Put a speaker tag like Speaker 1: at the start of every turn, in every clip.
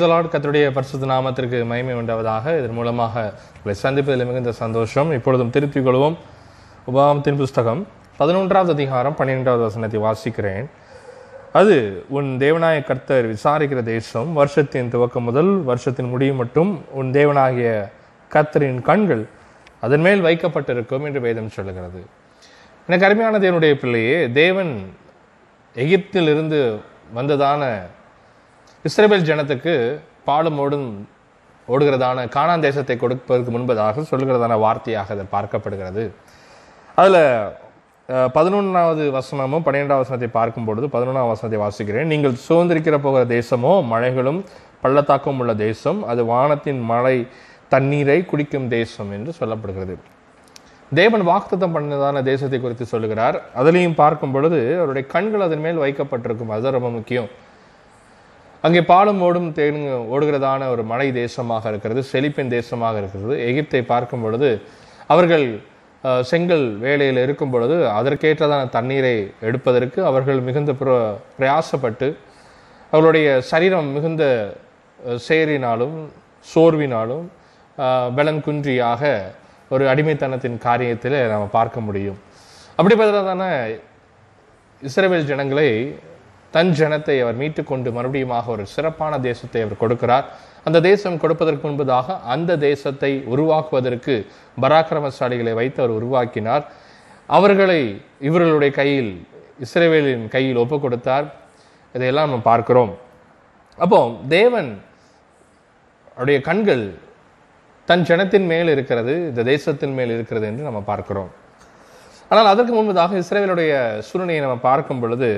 Speaker 1: கத்தருடைய பரிசுத்த நாமத்திற்கு மகிமை உண்டாவதாக. இதன் மூலமாக உங்களை சந்திப்பதில் மிகுந்த சந்தோஷம். இப்பொழுதும் திருத்திக் கொள்வோம். உபாமத்தின் புஸ்தகம் பதினொன்றாவது அதிகாரம் பன்னிரெண்டாவது வசனத்தை வாசிக்கிறேன். அது உன் தேவனாய கர்த்தர் விசாரிக்கிற தேசம் வருஷத்தின் துவக்கம் முதல் வருஷத்தின் முடிவு மட்டும் உன் தேவனாகிய கர்த்தரின் கண்கள் அதன் மேல் வைக்கப்பட்டிருக்கும் என்று வேதம் சொல்கிறது எனக்கு அருமையான தேவனுடைய பிள்ளையே தேவன் எகிப்திலிருந்து வந்ததான இஸ்ரேபேல் ஜனத்துக்கு பாலும் ஓடும் ஓடுகிறதான காணான் தேசத்தை கொடுப்பதற்கு முன்பதாக சொல்கிறதான வார்த்தையாக அது பார்க்கப்படுகிறது. அதில் பதினொன்றாவது வசனமும் பன்னிரெண்டாவது வசனத்தை பார்க்கும் பொழுது பதினொன்றாவது வசனத்தை வாசிக்கிறேன். நீங்கள் சுதந்திரிக்கிற போகிற தேசமோ மழைகளும் பள்ளத்தாக்கும் உள்ள தேசம் அது வானத்தின் மழை தண்ணீரை குடிக்கும் தேசம் என்று சொல்லப்படுகிறது. தேவன் வாக்குத்தம் பண்ணதான தேசத்தை குறித்து சொல்லுகிறார். அதிலையும் பார்க்கும் பொழுது அவருடைய கண்கள் அதன் மேல் வைக்கப்பட்டிருக்கும். அது ரொம்ப முக்கியம். அங்கே பாலும் ஓடும் தேன் ஓடுகிறதான ஒரு மலை தேசமாக இருக்கிறது செழிப்பின் தேசமாக இருக்கிறது. எகிப்தை பார்க்கும் பொழுது அவர்கள் செங்கல் வேலையில் இருக்கும் பொழுது அதற்கேற்றதான தண்ணீரை எடுப்பதற்கு அவர்கள் மிகுந்த பிர பிரயாசப்பட்டு அவர்களுடைய சரீரம் மிகுந்த சேரினாலும் சோர்வினாலும் பலன் குன்றியாக ஒரு அடிமைத்தனத்தின் காரியத்தில் நாம் பார்க்க முடியும். அப்படிப்பட்டதான இஸ்ரேல் ஜனங்களை தன் ஜனத்தை அவர் மீட்டு கொண்டு மறுபடியுமாக ஒரு சிறப்பான தேசத்தை அவர் கொடுக்கிறார். அந்த தேசம் கொடுப்பதற்கு முன்பதாக அந்த தேசத்தை உருவாக்குவதற்கு பராக்கிரமசாலிகளை வைத்து அவர் உருவாக்கினார். அவர்களை இவர்களுடைய கையில் இஸ்ரேவேலின் கையில் ஒப்பு கொடுத்தார். இதையெல்லாம் நம்ம பார்க்கிறோம். அப்போ தேவன் அவருடைய கண்கள் தன் ஜனத்தின் மேல் இருக்கிறது இந்த தேசத்தின் மேல் இருக்கிறது என்று நம்ம பார்க்கிறோம். ஆனால் அதற்கு முன்பதாக இஸ்ரேவேலுடைய சூழ்நிலையை நம்ம பார்க்கும் பொழுது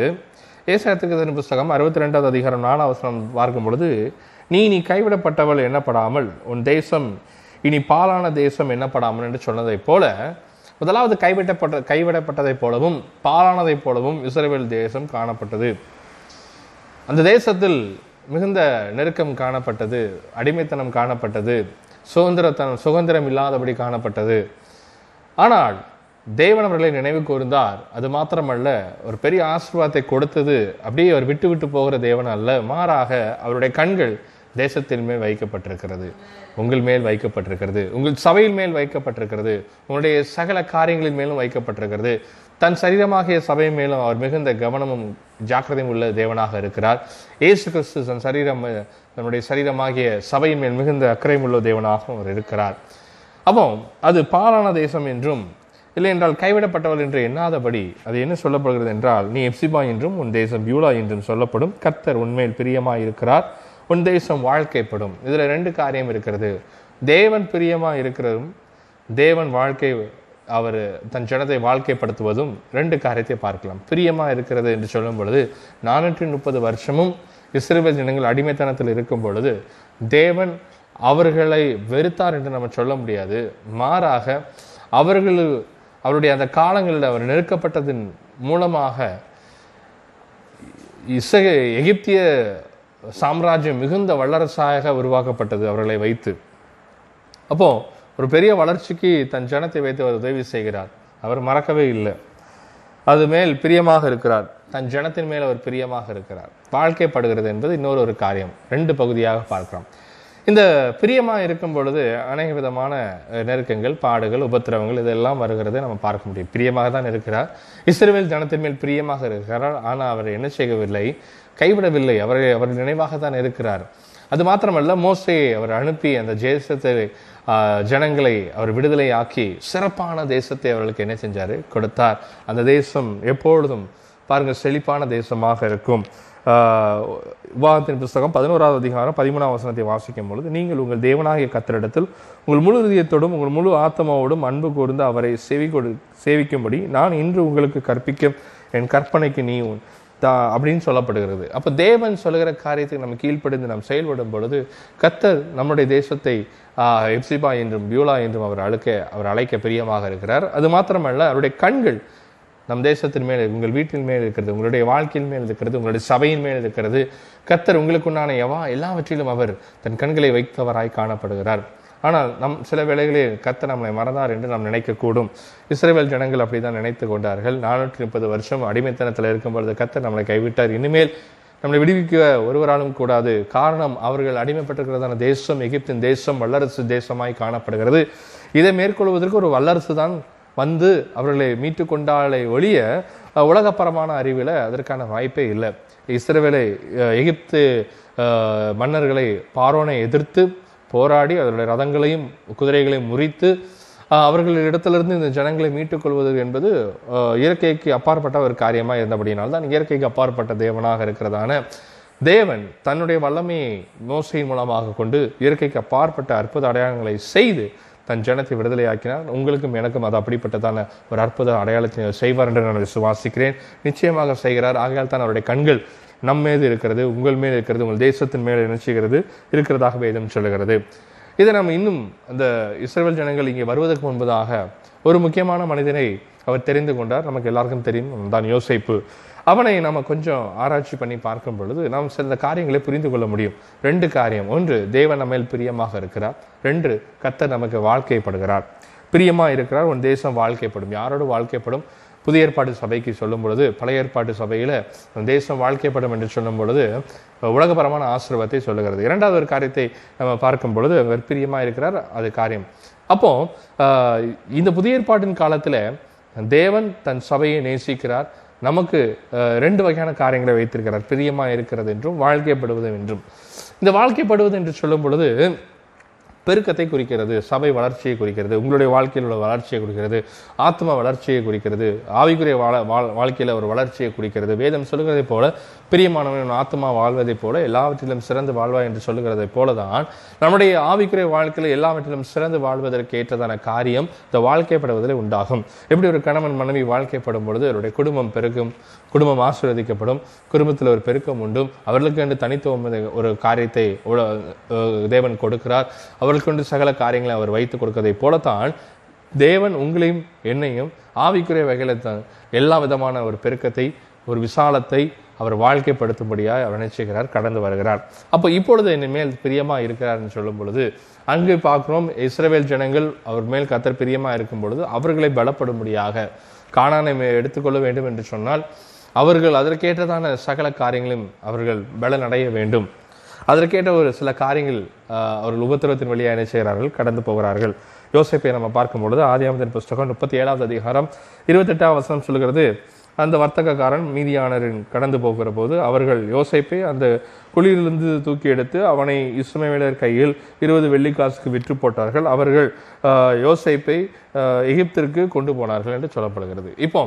Speaker 1: ஏசாயத்துக்கு புஸ்தகம் அறுபத்தி ரெண்டாவது அதிகாரம் நாலாம் அவசரம் பார்க்கும் பொழுது நீ நீ கைவிடப்பட்டவள் எண்ணப்படாமல் உன் தேசம் இனி பாலான தேசம் எண்ணப்படாமல் என்று சொன்னதைப் போல முதலாவது கைவிடப்பட்ட கைவிடப்பட்டதைப் போலவும் பாலானதைப் போலவும் இஸ்ரேல் தேசம் காணப்பட்டது. அந்த தேசத்தில் மிகுந்த நெருக்கம் காணப்பட்டது அடிமைத்தனம் காணப்பட்டது சுதந்திரத்தனம் சுதந்திரம் இல்லாதபடி காணப்பட்டது. ஆனால் தேவன் அவர்களை நினைவு கூர்ந்தார். அது மாத்திரமல்ல ஒரு பெரிய ஆசீர்வாதத்தை கொடுத்தது. அப்படியே அவர் விட்டு விட்டு போகிற தேவன் அல்ல மாறாக அவருடைய கண்கள் தேசத்தின் மேல் வைக்கப்பட்டிருக்கிறது. உங்கள் மேல் வைக்கப்பட்டிருக்கிறது. உங்கள் சபையின் மேல் வைக்கப்பட்டிருக்கிறது. உங்களுடைய சகல காரியங்களின் மேலும் வைக்கப்பட்டிருக்கிறது. தன் சரீரமாகிய சபை மேலும் அவர் மிகுந்த கவனமும் ஜாக்கிரதையும் உள்ள தேவனாக இருக்கிறார். ஏசு கிறிஸ்து தன் சரீரம் தன்னுடைய சரீரமாகிய சபையின் மேல் மிகுந்த அக்கறையும் உள்ள தேவனாகவும் அவர் இருக்கிறார். அப்போ அது பாலான தேசம் என்றும் இல்லை என்றால் கைவிடப்பட்டவள் என்று எண்ணாதபடி அது என்ன சொல்லப்படுகிறது என்றால் நீ எப்சிபா என்றும் உன் தேசம் பியூலா என்றும் சொல்லப்படும். கர்த்தர் உண்மையில் பிரியமாக இருக்கிறார் உன் தேசம் வாழ்க்கைப்படும். இதில் ரெண்டு காரியம் இருக்கிறது. தேவன் பிரியமாக இருக்கிறதும் தேவன் வாழ்க்கை அவர் தன் ஜனத்தை வாழ்க்கைப்படுத்துவதும் ரெண்டு காரியத்தை பார்க்கலாம். பிரியமாக இருக்கிறது என்று சொல்லும் பொழுது நானூற்றி முப்பது வருஷமும் இஸ்ரேல் ஜனங்கள் அடிமைத்தனத்தில் இருக்கும் பொழுது தேவன் அவர்களை வெறுத்தார் என்று நம்ம சொல்ல முடியாது. மாறாக அவர்கள் அவருடைய அந்த காலங்களில் அவர் நெருக்கப்பட்டதன் மூலமாக இசை எகிப்திய சாம்ராஜ்யம் மிகுந்த வல்லரசாக உருவாக்கப்பட்டது அவர்களை வைத்து. அப்போ ஒரு பெரிய வளர்ச்சிக்கு தன் ஜனத்தை வைத்து அவர் உதவி செய்கிறார். அவர் மறக்கவே இல்லை. அது மேல் பிரியமாக இருக்கிறார். தன் ஜனத்தின் மேல் அவர் பிரியமாக இருக்கிறார். வாழ்க்கைப்படுகிறது என்பது இன்னொரு ஒரு காரியம். ரெண்டு பகுதியாக பார்க்கிறோம். இந்த பிரியமா இருக்கும் பொழுது அநேக விதமான நெருக்கங்கள் பாடுகள் உபத்திரவங்கள் இதெல்லாம் வருகிறதை நம்ம பார்க்க முடியும். பிரியமாக தான் இருக்கிறார். இஸ்ரேல் ஜனத்தின் மேல் பிரியமாக இருக்கிறார். ஆனால் அவர் என்ன செய்யவில்லை? கைவிடவில்லை. அவர் அவர் நினைவாக தான் இருக்கிறார். அது மாத்திரமல்ல மோஸ்டே அவர் அனுப்பி அந்த தேசத்தை ஆஹ், ஜனங்களை அவர் விடுதலை ஆக்கி சிறப்பான தேசத்தை அவர்களுக்கு என்ன செஞ்சாரு? கொடுத்தார். அந்த தேசம் எப்பொழுதும் பாருங்கள் செழிப்பான தேசமாக இருக்கும். உபாகத்தின் புஸ்தகம் பதினோராவது அதிகாரம் பதிமூணாம் வசனத்தை வாசிக்கும் பொழுது நீங்கள் உங்கள் தேவனாகிய கத்திரிடத்தில் உங்கள் முழு இதயத்தோடும் உங்கள் முழு ஆத்மாவோடும் அன்பு கூர்ந்து அவரை செவி கொடு சேவிக்கும்படி நான் இன்று உங்களுக்கு கற்பிக்கும் என் கற்பனைக்கு நீ தா- அப்படின்னு சொல்லப்படுகிறது. அப்போ தேவன் சொல்லுகிற காரியத்துக்கு நம்ம கீழ்ப்படிந்து நாம் செயல்படும் பொழுது கத்தர் நம்முடைய தேசத்தை எப்சிபா என்றும் பியூலா என்றும் அவர் அழுக்க அவர் அழைக்க பிரியமாக இருக்கிறார். அது மாத்திரமல்ல அவருடைய கண்கள் நம் தேசத்தின் மேல் உங்கள் வீட்டின் மேல் இருக்கிறது உங்களுடைய வாழ்க்கையின் மேல் இருக்கிறது உங்களுடைய சபையின் மேல் இருக்கிறது. கத்தர் உங்களுக்குண்டான எவா எல்லாவற்றிலும் அவர் தன் கண்களை வைத்தவராய் காணப்படுகிறார். ஆனால் நம் சில வேளைகளில் கத்தர் நம்மளை மறந்தார் என்று நாம் நினைக்கக்கூடும். இஸ்ரேல் ஜனங்கள் அப்படிதான் நினைத்து கொண்டார்கள். நானூற்றி முப்பது வருஷம் அடிமைத்தனத்தில் இருக்கும் பொழுது கத்தர் நம்மளை கைவிட்டார். இனிமேல் நம்மளை விடுவிக்க ஒருவராலும் கூடாது. காரணம் அவர்கள் அடிமைப்பட்டிருக்கிறதான தேசம் எகிப்தின் தேசம் வல்லரசு தேசமாய் காணப்படுகிறது. இதை மேற்கொள்வதற்கு ஒரு வல்லரசு தான் வந்து அவர்களை மீட்டு கொண்டாலே ஒழிய உலகப்பரமான அறிவில் அதற்கான வாய்ப்பே இல்லை. இஸ்ரவேலை எகிப்து மன்னர்களை பாரோனை எதிர்த்து போராடி அவர்களுடைய ரதங்களையும் குதிரைகளையும் முறித்து அஹ், அவர்களிடத்திலிருந்து இந்த ஜனங்களை மீட்டுக்கொள்வது என்பது இயற்கைக்கு அப்பாற்பட்ட ஒரு காரியமாக இருந்தபடியினால் தான் இயற்கைக்கு அப்பாற்பட்ட தேவனாக இருக்கிறதான தேவன் தன்னுடைய வல்லமையை மோசையின் மூலமாக கொண்டு இயற்கைக்கு அப்பாற்பட்ட அற்புத அடையாளங்களை செய்து தன் ஜனத்தை விடுதலையாக்கினார். உங்களுக்கும் எனக்கும் அது அப்படிப்பட்டதான ஒரு அற்புத அடையாளத்தை செய்வார் என்று நான் விசுவாசிக்கிறேன். நிச்சயமாக செய்கிறார். ஆகையால் தான் அவருடைய கண்கள் நம் மீது இருக்கிறது உங்கள் மேல் இருக்கிறது உங்கள் தேசத்தின் மேல் நினைச்சுகிறது இருக்கிறதாக வேதம் சொல்லுகிறது. இதை நம்ம இன்னும் அந்த இஸ்ரேல் ஜனங்கள் இங்கே வருவதற்கு முன்பதாக ஒரு முக்கியமான மனிதனை அவர் தெரிந்து கொண்டார். நமக்கு எல்லாருக்கும் தெரியும். தான் யோசிப்பு. அவனை நம்ம கொஞ்சம் ஆராய்ச்சி பண்ணி பார்க்கும் பொழுது நாம் சில காரியங்களை புரிந்து கொள்ள முடியும். ரெண்டு காரியம். ஒன்று தேவன் நம்ம பிரியமாக இருக்கிறார். ரெண்டு கர்த்தர் நமக்கு வாழ்க்கைப்படுகிறார். பிரியமாக இருக்கிறார் உன் தேசம் வாழ்க்கைப்படும். யாரோடு வாழ்க்கைப்படும்? புதிய ஏற்பாடு சபைக்கு சொல்லும் பொழுது பழைய ஏற்பாட்டு சபையில் தேசம் வாழ்க்கைப்படும் என்று சொல்லும் பொழுது உலகபரமான ஆசிரவத்தை சொல்லுகிறது. இரண்டாவது ஒரு காரியத்தை நம்ம பார்க்கும் பொழுது அவர் இருக்கிறார் அது காரியம். அப்போ இந்த புதிய ஏற்பாட்டின் காலத்துல தேவன் தன் சபையை நேசிக்கிறார். நமக்கு ரெண்டு வகையான காரியங்களை வைத்திருக்கிறார். பிரியமாக இருக்கிறது என்றும் வாழ்க்கைப்படுவது என்றும். இந்த வாழ்க்கைப்படுவது என்று சொல்லும் பொழுது பெருக்கத்தை குறிக்கிறது சபை வளர்ச்சியை குறிக்கிறது உங்களுடைய வாழ்க்கையில் உள்ள வளர்ச்சியை குறிக்கிறது ஆத்ம வளர்ச்சியை குறிக்கிறது ஆவிக்குரிய வாழ வாழ்க்கையில் ஒரு வளர்ச்சியை குறிக்கிறது. வேதம் சொல்லுகிறதைப் போல பிரியமானவன் ஆத்மா வாழ்வதைப் போல எல்லாவற்றிலும் சிறந்து வாழ்வாய் என்று சொல்லுகிறதைப் போல தான் நம்முடைய ஆவிக்குரிய வாழ்க்கையில் எல்லாவற்றிலும் சிறந்து வாழ்வதற்கு ஏற்றதான காரியம் இந்த வாழ்க்கைப்படுவதில் உண்டாகும். எப்படி ஒரு கணவன் மனைவி வாழ்க்கைப்படும் பொழுது அவருடைய குடும்பம் பெருகும் குடும்பம் ஆசீர்வதிக்கப்படும் குடும்பத்தில் ஒரு பெருக்கம் உண்டும் அவர்களுக்கு என்று தனித்துவம் ஒரு காரியத்தை தேவன் கொடுக்கிறார் அவர் அவர்களுக்கு சகல காரியங்களை அவர் வைத்து கொடுக்கதை போலத்தான் தேவன் உங்களையும் என்னையும் ஆவிக்குரிய வகையில் தான் எல்லா விதமான ஒரு பெருக்கத்தை ஒரு விசாலத்தை அவர் வாழ்க்கைப்படுத்தும்படியாக அவர் நினைச்சுகிறார் கடந்து வருகிறார். அப்போ இப்பொழுது இனிமேல் மேல் பிரியமா இருக்கிறார்னு சொல்லும் பொழுது அங்கு பார்க்குறோம் இஸ்ரவேல் ஜனங்கள் அவர் மேல் கத்தர் பிரியமா இருக்கும் பொழுது அவர்களை பலப்படும்படியாக காணானை எடுத்துக்கொள்ள வேண்டும் என்று சொன்னால் அவர்கள் அதற்கேற்றதான சகல காரியங்களையும் அவர்கள் பலனடைய வேண்டும். அதற்கேற்ற ஒரு சில காரியங்கள் அவர்கள் உபத்திரவத்தின் வழியாக என்ன செய்கிறார்கள்? கடந்து போகிறார்கள். யோசேப்பை நம்ம பார்க்கும் பொழுது ஆதியாமத்தின் புஸ்தகம் முப்பத்தி ஏழாவது அதிகாரம் இருபத்தெட்டாம் வசனம் சொல்கிறது அந்த வர்த்தகக்காரன் மீதியானரின் கடந்து போகிற போது அவர்கள் யோசைப்பை அந்த குழியிலிருந்து தூக்கி எடுத்து அவனை இஸ்மவேலர் கையில் இருபது வெள்ளிக்காசுக்கு விற்று போட்டார்கள். அவர்கள் யோசைப்பை எகிப்திற்கு கொண்டு போனார்கள் என்று சொல்லப்படுகிறது. இப்போ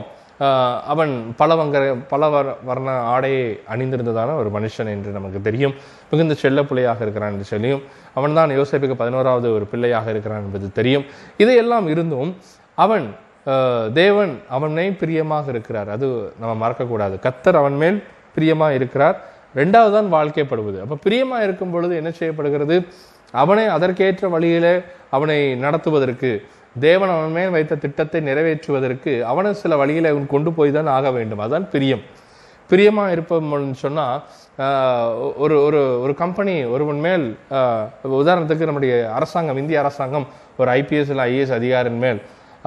Speaker 1: அவன் பல வங்க பல வர வர்ண ஆடையை அணிந்திருந்ததான ஒரு மனுஷன் என்று நமக்கு தெரியும். மிகுந்த செல்ல பிள்ளையாக இருக்கிறான் என்று சொல்லியும் அவன்தான் யோசிப்புக்கு பதினோராவது ஒரு பிள்ளையாக இருக்கிறான் என்பது தெரியும். இதையெல்லாம் இருந்தும் அவன் தேவன் அவனை பிரியமாக இருக்கிறார். அது நம்ம மறக்கக்கூடாது. கத்தர் அவன் மேல் பிரியமாக இருக்கிறார். ரெண்டாவது தான் வாழ்க்கைப்படுவது. அப்போ பிரியமாக இருக்கும் பொழுது என்ன செய்யப்படுகிறது? அவனை அதற்கேற்ற வழியிலே அவனை நடத்துவதற்கு தேவன் அவன் மேல் வைத்த திட்டத்தை நிறைவேற்றுவதற்கு அவனை சில வழிகளை அவன் கொண்டு போய் தான் ஆக வேண்டும். அதான் பிரியம். பிரியமாக இருப்போம்னு சொன்னால் ஒரு ஒரு ஒரு கம்பெனி ஒருவன் மேல் உதாரணத்துக்கு நம்முடைய அரசாங்கம் இந்திய அரசாங்கம் ஒரு ஐபிஎஸ் இல்லை ஐஏஎஸ் அதிகாரின் மேல்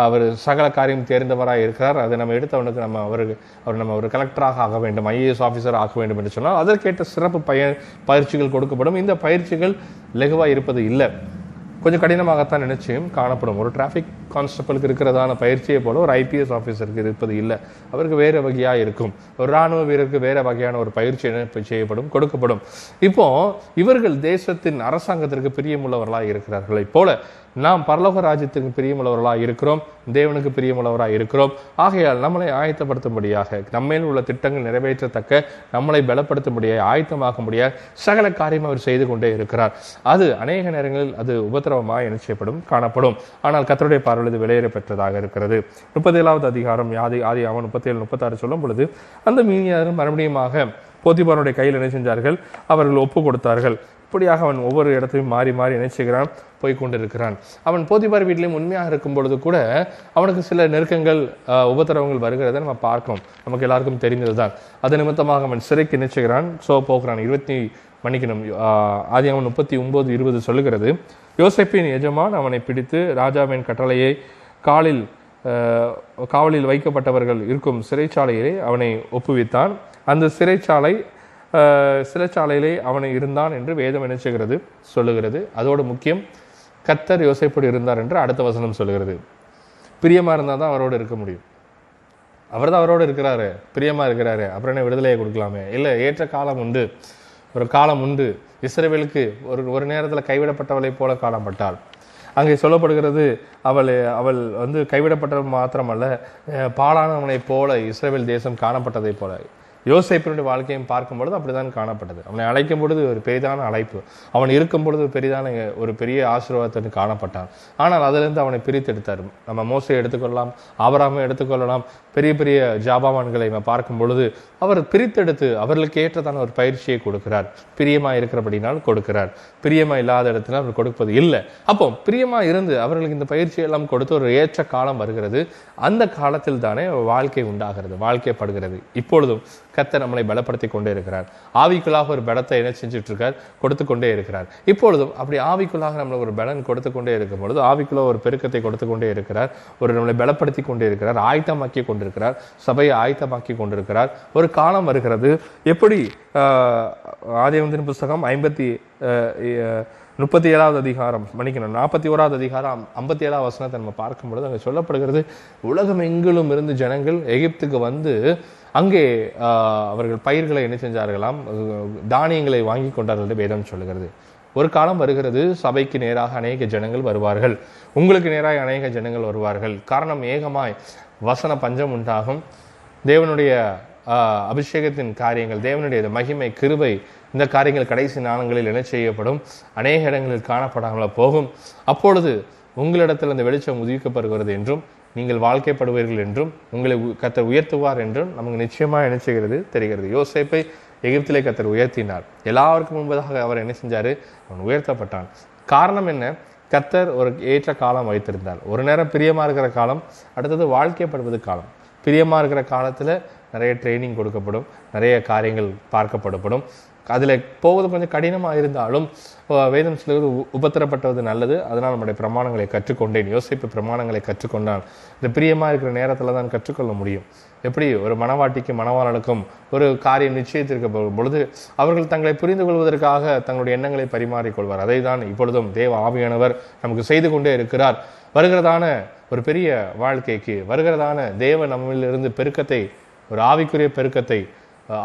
Speaker 1: அவர் சகல காரியம் தேர்ந்தவராக இருக்கிறார். அதை நம்ம எடுத்தவனுக்கு நம்ம அவருக்கு அவர் நம்ம ஒரு கலெக்டராக ஆக வேண்டும் ஐஏஎஸ் ஆஃபீஸர் ஆக வேண்டும் என்று சொன்னால் அதற்கேற்ற சிறப்பு பய பயிற்சிகள் கொடுக்கப்படும். இந்த பயிற்சிகள் லகுவாக இருப்பது இல்லை. கொஞ்சம் கடினமாகத்தான் நினைச்சியும் காணப்படும். ஒரு டிராஃபிக் கான்ஸ்டபிளுக்கு இருக்கிறதான பயிற்சியை போல ஒரு ஐபிஎஸ் ஆஃபீஸருக்கு இருப்பது இல்லை. அவருக்கு வேறு வகையாக இருக்கும். ஒரு ராணுவ வீரருக்கு வேறு வகையான ஒரு பயிற்சி செய்யப்படும் கொடுக்கப்படும். இப்போ இவர்கள் தேசத்தின் அரசாங்கத்திற்கு பிரியமுள்ளவர்களாக இருக்கிறார்களைப் போல நாம் பரலோக ராஜ்யத்திற்கு பிரியமுள்ளவர்களாக இருக்கிறோம் தேவனுக்கு பிரியமுள்ளவராக இருக்கிறோம். ஆகையால் நம்மளை ஆயத்தப்படுத்தும்படியாக நம்மேல் உள்ள திட்டங்கள் நிறைவேற்றத்தக்க நம்மளை பலப்படுத்தும்படியாக ஆயத்தமாக்கும்படியாக சகல காரியம் அவர் செய்து கொண்டே இருக்கிறார். அது அநேக நேரங்களில் அது உபத்திரவமாக என்ன செய்யப்படும் காணப்படும். ஆனால் கத்தருடைய பார்வையில் இது விலையேற பெற்றதாக இருக்கிறது. முப்பத்தேழாவது அதிகாரம் யாதி ஆதி அவன் முப்பத்தேழு முப்பத்தாறு சொல்லும் பொழுது அந்த மீனியாரும் மறுபடியுமாக போத்திபாருடைய கையில் என்ன செஞ்சார்கள்? அவர்கள் ஒப்பு கொடுத்தார்கள். இப்படியாக அவன் ஒவ்வொரு இடத்தையும் மாறி மாறி என்ன போய் கொண்டிருக்கிறான். அவன் போதிப்பார் வீட்டிலையும் உண்மையாக இருக்கும் பொழுது கூட அவனுக்கு சில நெருக்கங்கள் உபத்திரவங்கள் வருகிறதை நம்ம பார்க்கணும் நமக்கு எல்லாருக்கும் தெரிந்ததுதான். அது நிமித்தமாக அவன் சிறைக்கு என்ன ஸோ சோ போகிறான் இருபத்தி மன்னிக்கணும் ஆதி அவன் முப்பத்தி ஒன்பது இருபது சொல்லுகிறது. யோசேப்பின் எஜமான் அவனை பிடித்து ராஜாவின் கட்டளையை காலில் காவலில் வைக்கப்பட்டவர்கள் இருக்கும் சிறைச்சாலையிலே அவனை ஒப்புவித்தான். அந்த சிறைச்சாலை சிலச்சாலையிலே சிறைச்சாலையிலே இருந்தான் என்று வேதம் நினைச்சுகிறது சொல்லுகிறது. அதோடு முக்கியம் கத்தர் யோசைப்படி இருந்தார் என்று அடுத்த வசனம் சொல்லுகிறது. பிரியமாக இருந்தால் தான் அவரோடு இருக்க முடியும். அவர் தான் அவரோடு இருக்கிறாரு. பிரியமாக இருக்கிறாரு. அப்புறம் என்ன விடுதலையை கொடுக்கலாமே? இல்லை ஏற்ற காலம் உண்டு. ஒரு காலம் உண்டு. இஸ்ரேவேலுக்கு ஒரு ஒரு நேரத்தில் கைவிடப்பட்டவளை போல காணப்பட்டாள் அங்கே சொல்லப்படுகிறது அவள் அவள் வந்து கைவிடப்பட்டவள் மாத்திரமல்ல பாலானவனைப் போல இஸ்ரேவேல் தேசம் காணப்பட்டதைப் போல. யோசிப்பினுடைய வாழ்க்கையும் பார்க்கும் பொழுது அப்படிதான் காணப்பட்டது. அவனை அழைக்கும் பொழுது ஒரு பெரிதான அழைப்பு. அவன் இருக்கும் பொழுது ஒரு பெரிதான ஒரு பெரிய ஆசீர்வாதத்தை காணப்பட்டான். ஆனால் அதிலிருந்து அவனை பிரித்தெடுத்தார் நம்ம மோசை எடுத்துக்கொள்ளலாம் ஆபராமை எடுத்துக்கொள்ளலாம் பெரிய பெரிய ஜாபாவான்களை நம்ம பார்க்கும் பொழுது அவர் பிரித்தெடுத்து அவர்களுக்கு ஏற்றதான ஒரு பயிற்சியை கொடுக்கிறார். பிரியமா இருக்கிறபடினால் கொடுக்கிறார். பிரியமா இல்லாத இடத்துல அவர் கொடுப்பது இல்லை. அப்போ பிரியமா இருந்து அவர்களுக்கு இந்த பயிற்சியெல்லாம் கொடுத்து ஒரு ஏற்ற காலம் வருகிறது. அந்த காலத்தில் தானே வாழ்க்கை உண்டாகிறது வாழ்க்கைப்படுகிறது. இப்பொழுதும் கத்தை நம்மளை பலப்படுத்தி கொண்டே இருக்கிறார். ஆவிக்குள்ளாக ஒரு பலத்தை என்ன செஞ்சுட்டு இருக்கார் கொடுத்து கொண்டே இருக்கிறார். இப்பொழுதும் அப்படி ஆவிக்குள்ளாக நம்மளை ஒரு பலன் கொடுத்து கொண்டே இருக்கும் பொழுது ஆவிக்குள்ள ஒரு பெருக்கத்தை கொடுத்து கொண்டே இருக்கிறார். ஒரு நம்மளை பலப்படுத்தி கொண்டே இருக்கிறார். ஆயத்தமாக்கி கொண்டிருக்கிறார். சபையை ஆயத்தமாக்கி கொண்டிருக்கிறார். ஒரு காலம் வருகிறது. எப்படி ஆதிவந்தின் புஸ்தகம் ஐம்பத்தி முப்பத்தி ஏழாவது அதிகாரம் மன்னிக்கணும் நாற்பத்தி ஓராவது அதிகாரம் ஐம்பத்தி ஏழாவது வசனத்தை நம்ம பார்க்கும் பொழுது அங்கே சொல்லப்படுகிறது உலகம் எங்கிலும் இருந்து ஜனங்கள் எகிப்துக்கு வந்து அங்கே அவர்கள் பயிர்களை என்ன செஞ்சார்களாம்? தானியங்களை வாங்கி கொண்டார்கள் வேதம் சொல்லுகிறது. ஒரு காலம் வருகிறது சபைக்கு நேராக அநேக ஜனங்கள் வருவார்கள். உங்களுக்கு நேராக அநேக ஜனங்கள் வருவார்கள். காரணம் ஏகமாய் வசன பஞ்சம் உண்டாகும். தேவனுடைய அபிஷேகத்தின் காரியங்கள் தேவனுடைய மகிமை கிருபை இந்த காரியங்கள் கடைசி நாளங்களில் என்ன செய்யப்படும்? அநேக இடங்களில் காணப்படாமல் போகும். அப்பொழுது உங்களிடத்தில் அந்த வெளிச்சம் உதிக்கப்படுகிறது என்றும் நீங்கள் வாழ்க்கைப்படுவீர்கள் என்றும் உங்களை கத்தர் உயர்த்துவார் என்றும் நமக்கு நிச்சயமாக என்ன செய்கிறது? தெரிகிறது. யோசேப்பை எகிப்திலே கத்தர் உயர்த்தினார். எல்லாருக்கும் முன்பதாக அவர் என்ன செஞ்சார்? அவன் உயர்த்தப்பட்டான். காரணம் என்ன? கத்தர் ஒரு ஏற்ற காலம் வைத்திருந்தார். ஒரு நேரம் பிரியமாக இருக்கிற காலம் அடுத்தது வாழ்க்கைப்படுவது காலம். பிரியமாக இருக்கிற காலத்தில் நிறைய ட்ரைனிங் கொடுக்கப்படும் நிறைய காரியங்கள் பார்க்கப்படப்படும். அதில் போவது கொஞ்சம் கடினமாக இருந்தாலும் வேதம் சொல்லுவது உ- உபத்திரப்பட்டது நல்லது. அதனால் நம்முடைய பிரமாணங்களை கற்றுக்கொண்டேன். யோசிப்பு பிரமாணங்களை கற்றுக்கொண்டான். இந்த பிரியமாக இருக்கிற நேரத்தில் தான் கற்றுக்கொள்ள முடியும். எப்படி? ஒரு மனவாட்டிக்கும் மனவாளனுக்கும் ஒரு காரியம் நிச்சயத்திற்கு பொழுது அவர்கள் தங்களை புரிந்து கொள்வதற்காக தங்களுடைய எண்ணங்களை பரிமாறிக்கொள்வார் அதை தான் இப்பொழுதும் தேவ ஆவியானவர் நமக்கு செய்து கொண்டே இருக்கிறார். வருகிறதான ஒரு பெரிய வாழ்க்கைக்கு வருகிறதான தேவ நம்மிலிருந்து பெருக்கத்தை ஒரு ஆவிக்குரிய பெருக்கத்தை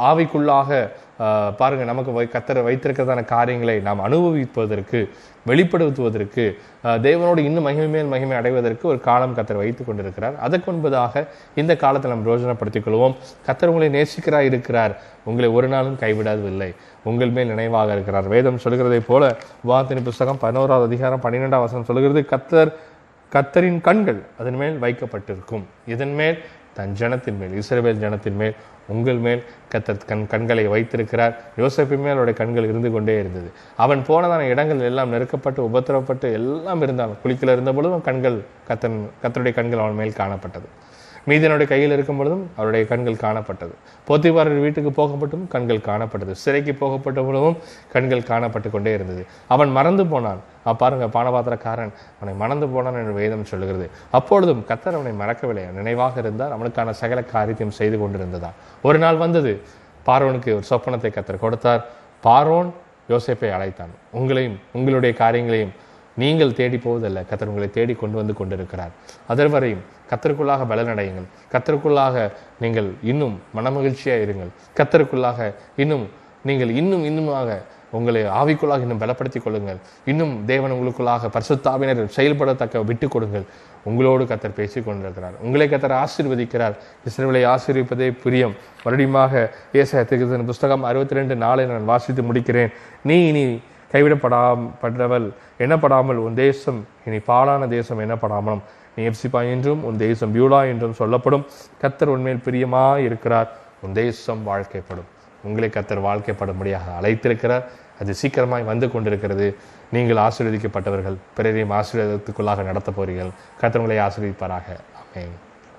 Speaker 1: ஆவிக்குள்ளாக பாருங்கள் பாருங்க நமக்கு வை கத்தரை வைத்திருக்கிறதான காரியங்களை நாம் அனுபவிப்பதற்கு வெளிப்படுத்துவதற்கு தேவனோடு இன்னும் மகிமை மேல் மகிமை அடைவதற்கு ஒரு காலம் கத்தர் வைத்து கொண்டிருக்கிறார். அதற்கு முன்பதாக இந்த காலத்தை நாம் ரோஜனப்படுத்திக் கொள்வோம். கத்தர் உங்களை நேசிக்கிறார் இருக்கிறார். உங்களை ஒரு நாளும் கைவிடாதவில்லை உங்கள் மேல் நினைவாக இருக்கிறார். வேதம் சொல்கிறதை போல வாத்தின் புஸ்தகம் பதினோராவது அதிகாரம் பன்னிரெண்டாம் வசனம் சொல்கிறது கத்தர் கத்தரின் கண்கள் அதன் மேல் வைக்கப்பட்டிருக்கும். இதன் மேல் தன் ஜனத்தின் மேல் இஸ்ரேல் ஜனத்தின் மேல் உங்கள் மேல் கத்தர் கண் கண்களை வைத்திருக்கிறார். யோசப்பின் மேல் அவருடைய கண்கள் இருந்து கொண்டே இருந்தது. அவன் போனதான இடங்கள் எல்லாம் நெருக்கப்பட்டு உபத்திரப்பட்டு எல்லாம் இருந்தான் குளிக்கல இருந்த பொழுதும் கண்கள் கத்தன் கத்தருடைய கண்கள் அவன் மேல் காணப்பட்டது. மீதியனுடைய கையில் இருக்கும் பொழுதும் அவருடைய கண்கள் காணப்பட்டது. போத்திபாரர் வீட்டுக்கு போகப்பட்டும் கண்கள் காணப்பட்டது. சிறைக்கு போகப்பட்ட பொழுதும் கண்கள் காணப்பட்டு கொண்டே இருந்தது. அவன் மறந்து போனான். அப்பாருங்க பாருங்க பானபாத்திரக்காரன் அவனை மறந்து போனான் என்று வேதம் சொல்லுகிறது. அப்பொழுதும் கத்தர் அவனை மறக்கவில்லை. நினைவாக இருந்தார். அவனுக்கான சகல காரியத்தையும் செய்து கொண்டிருந்ததா ஒரு நாள் வந்தது. பார்வனுக்கு ஒரு சொப்பனத்தை கத்தர் கொடுத்தார். பார்வோன் யோசேப்பை அழைத்தான். உங்களையும் உங்களுடைய காரியங்களையும் நீங்கள் தேடி போவதல்ல. கத்தர் உங்களை தேடி கொண்டு வந்து கொண்டிருக்கிறார். அதர்வரையும் கத்தருக்குள்ளாக பலனடையுங்கள் கத்தருக்குள்ளாக நீங்கள் இன்னும் மனமகிழ்ச்சியாக இருங்கள். கத்தருக்குள்ளாக இன்னும் நீங்கள் இன்னும் இன்னுமாக உங்களை ஆவிக்குள்ளாக இன்னும் பலப்படுத்திக் கொள்ளுங்கள். இன்னும் தேவன் உங்களுக்குள்ளாக பரிசுத்தாவினர் செயல்படத்தக்க விட்டு கொடுங்கள். உங்களோடு கத்தர் பேசி கொண்டிருக்கிறார். உங்களை கத்தர் ஆசீர்வதிக்கிறார். இஸ்ரவேலை ஆசீர்விப்பதே பிரியம். மறுபடியுமாக ஏசாயத்துக்கு புஸ்தகம் அறுபத்தி ரெண்டு நாளை நான் வாசித்து முடிக்கிறேன். நீ இனி கைவிடப்படாம் பட்டவள் எண்ணப்படாமல் உன் தேசம் இனி பாழான தேசம் எண்ணப்படாமலும் நீ எப்சிபா என்றும் உன் தேசம் பியூலா என்றும் சொல்லப்படும். கத்தர் உண்மையில் பிரியமா இருக்கிறார். உன் தேசம் வாழ்க்கைப்படும். உங்களை கத்தர் வாழ்க்கைப்படும்படியாக அழைத்திருக்கிறார். அது சீக்கிரமாய் வந்து கொண்டிருக்கிறது. நீங்கள் ஆசீர்வதிக்கப்பட்டவர்கள். பிறரையும் ஆசீர்வாதத்துக்குள்ளாக நடத்த போறீர்கள் கத்தர் உங்களை ஆசீர்வதிப்பாராக. அமேன்